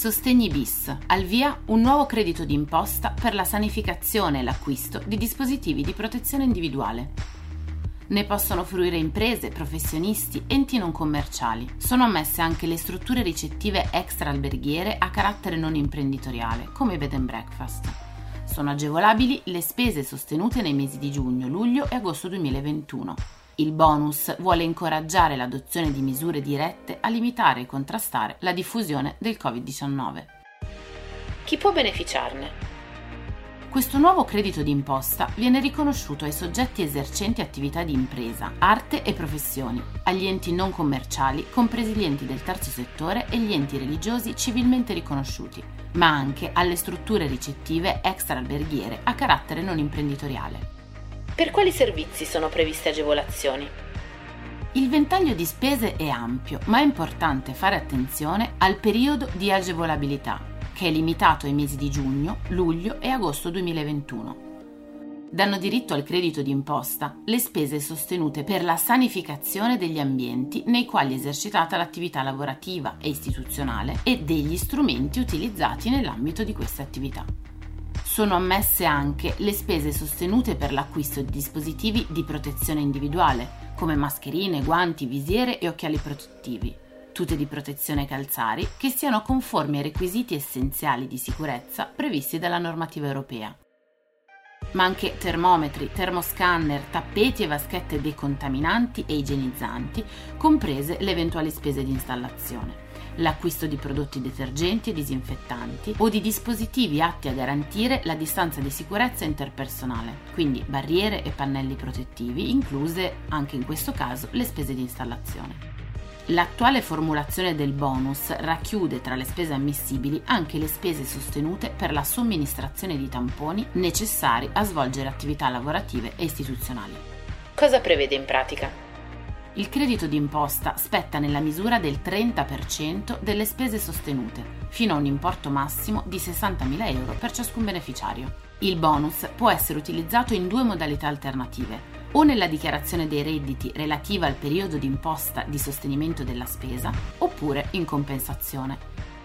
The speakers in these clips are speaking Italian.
Sostegni bis. Al via un nuovo credito d'imposta per la sanificazione e l'acquisto di dispositivi di protezione individuale. Ne possono fruire imprese, professionisti, enti non commerciali. Sono ammesse anche le strutture ricettive extra alberghiere a carattere non imprenditoriale, come bed and breakfast. Sono agevolabili le spese sostenute nei mesi di giugno, luglio e agosto 2021 il bonus vuole incoraggiare l'adozione di misure dirette a limitare e contrastare la diffusione del Covid-19. Chi può beneficiarne? Questo nuovo credito d'imposta viene riconosciuto ai soggetti esercenti attività di impresa, arte e professioni, agli enti non commerciali, compresi gli enti del terzo settore e gli enti religiosi civilmente riconosciuti, ma anche alle strutture ricettive extra alberghiere a carattere non imprenditoriale. Per quali servizi sono previste agevolazioni? Il ventaglio di spese è ampio, ma è importante fare attenzione al periodo di agevolabilità, che è limitato ai mesi di giugno, luglio e agosto 2021. Danno diritto al credito d'imposta le spese sostenute per la sanificazione degli ambienti nei quali è esercitata l'attività lavorativa e istituzionale e degli strumenti utilizzati nell'ambito di queste attività sono ammesse anche le spese sostenute per l'acquisto di dispositivi di protezione individuale, come mascherine, guanti, visiere e occhiali protettivi, tute di protezione calzari che siano conformi ai requisiti essenziali di sicurezza previsti dalla normativa europea. Ma anche termometri, termoscanner, tappeti e vaschette decontaminanti e igienizzanti, comprese le eventuali spese di installazione l'acquisto di prodotti detergenti e disinfettanti o di dispositivi atti a garantire la distanza di sicurezza interpersonale, quindi barriere e pannelli protettivi, incluse anche in questo caso le spese di installazione. L'attuale formulazione del bonus racchiude tra le spese ammissibili anche le spese sostenute per la somministrazione di tamponi necessari a svolgere attività lavorative e istituzionali. Cosa prevede in pratica? Il credito d'imposta spetta nella misura del 30% delle spese sostenute, fino a un importo massimo di 60.000 euro per ciascun beneficiario. Il bonus può essere utilizzato in due modalità alternative, o nella dichiarazione dei redditi relativa al periodo d'imposta di sostenimento della spesa, oppure in compensazione.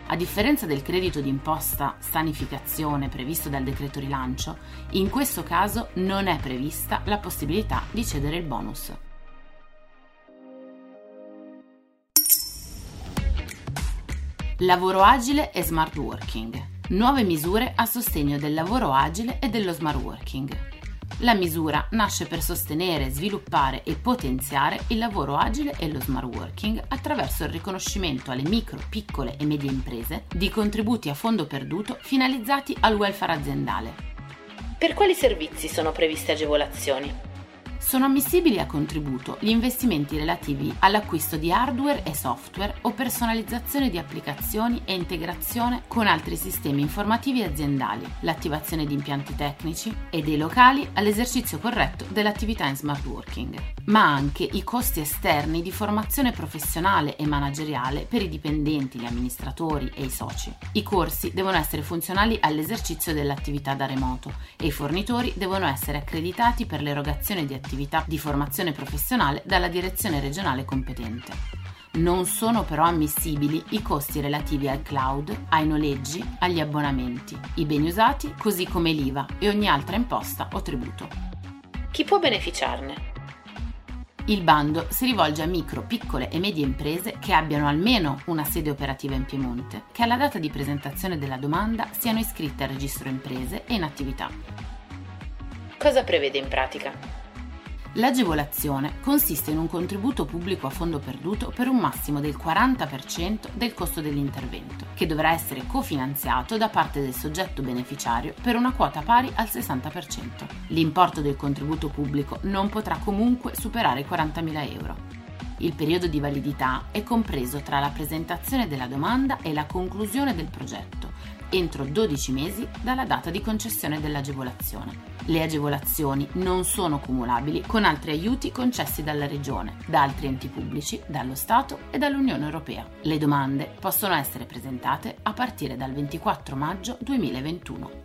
A differenza del credito d'imposta sanificazione previsto dal decreto rilancio, in questo caso non è prevista la possibilità di cedere il bonus. Lavoro agile e smart working. Nuove misure a sostegno del lavoro agile e dello smart working. La misura nasce per sostenere, sviluppare e potenziare il lavoro agile e lo smart working attraverso il riconoscimento alle micro, piccole e medie imprese di contributi a fondo perduto finalizzati al welfare aziendale. Per quali servizi sono previste agevolazioni? Sono ammissibili a contributo gli investimenti relativi all'acquisto di hardware e software o personalizzazione di applicazioni e integrazione con altri sistemi informativi aziendali, l'attivazione di impianti tecnici e dei locali all'esercizio corretto dell'attività in smart working, ma anche i costi esterni di formazione professionale e manageriale per i dipendenti, gli amministratori e i soci. I corsi devono essere funzionali all'esercizio dell'attività da remoto e i fornitori devono essere accreditati per l'erogazione di attività attività di formazione professionale dalla direzione regionale competente. Non sono però ammissibili i costi relativi al cloud, ai noleggi, agli abbonamenti, i beni usati, così come l'IVA e ogni altra imposta o tributo. Chi può beneficiarne? Il bando si rivolge a micro, piccole e medie imprese che abbiano almeno una sede operativa in Piemonte, che alla data di presentazione della domanda siano iscritte al registro imprese e in attività Cosa prevede in pratica? L'agevolazione consiste in un contributo pubblico a fondo perduto per un massimo del 40% del costo dell'intervento, che dovrà essere cofinanziato da parte del soggetto beneficiario per una quota pari al 60%. L'importo del contributo pubblico non potrà comunque superare i 40.000 euro. Il periodo di validità è compreso tra la presentazione della domanda e la conclusione del progetto, entro 12 mesi dalla data di concessione dell'agevolazione. Le agevolazioni non sono cumulabili con altri aiuti concessi dalla Regione, da altri enti pubblici, dallo Stato e dall'Unione Europea. Le domande possono essere presentate a partire dal 24 maggio 2021.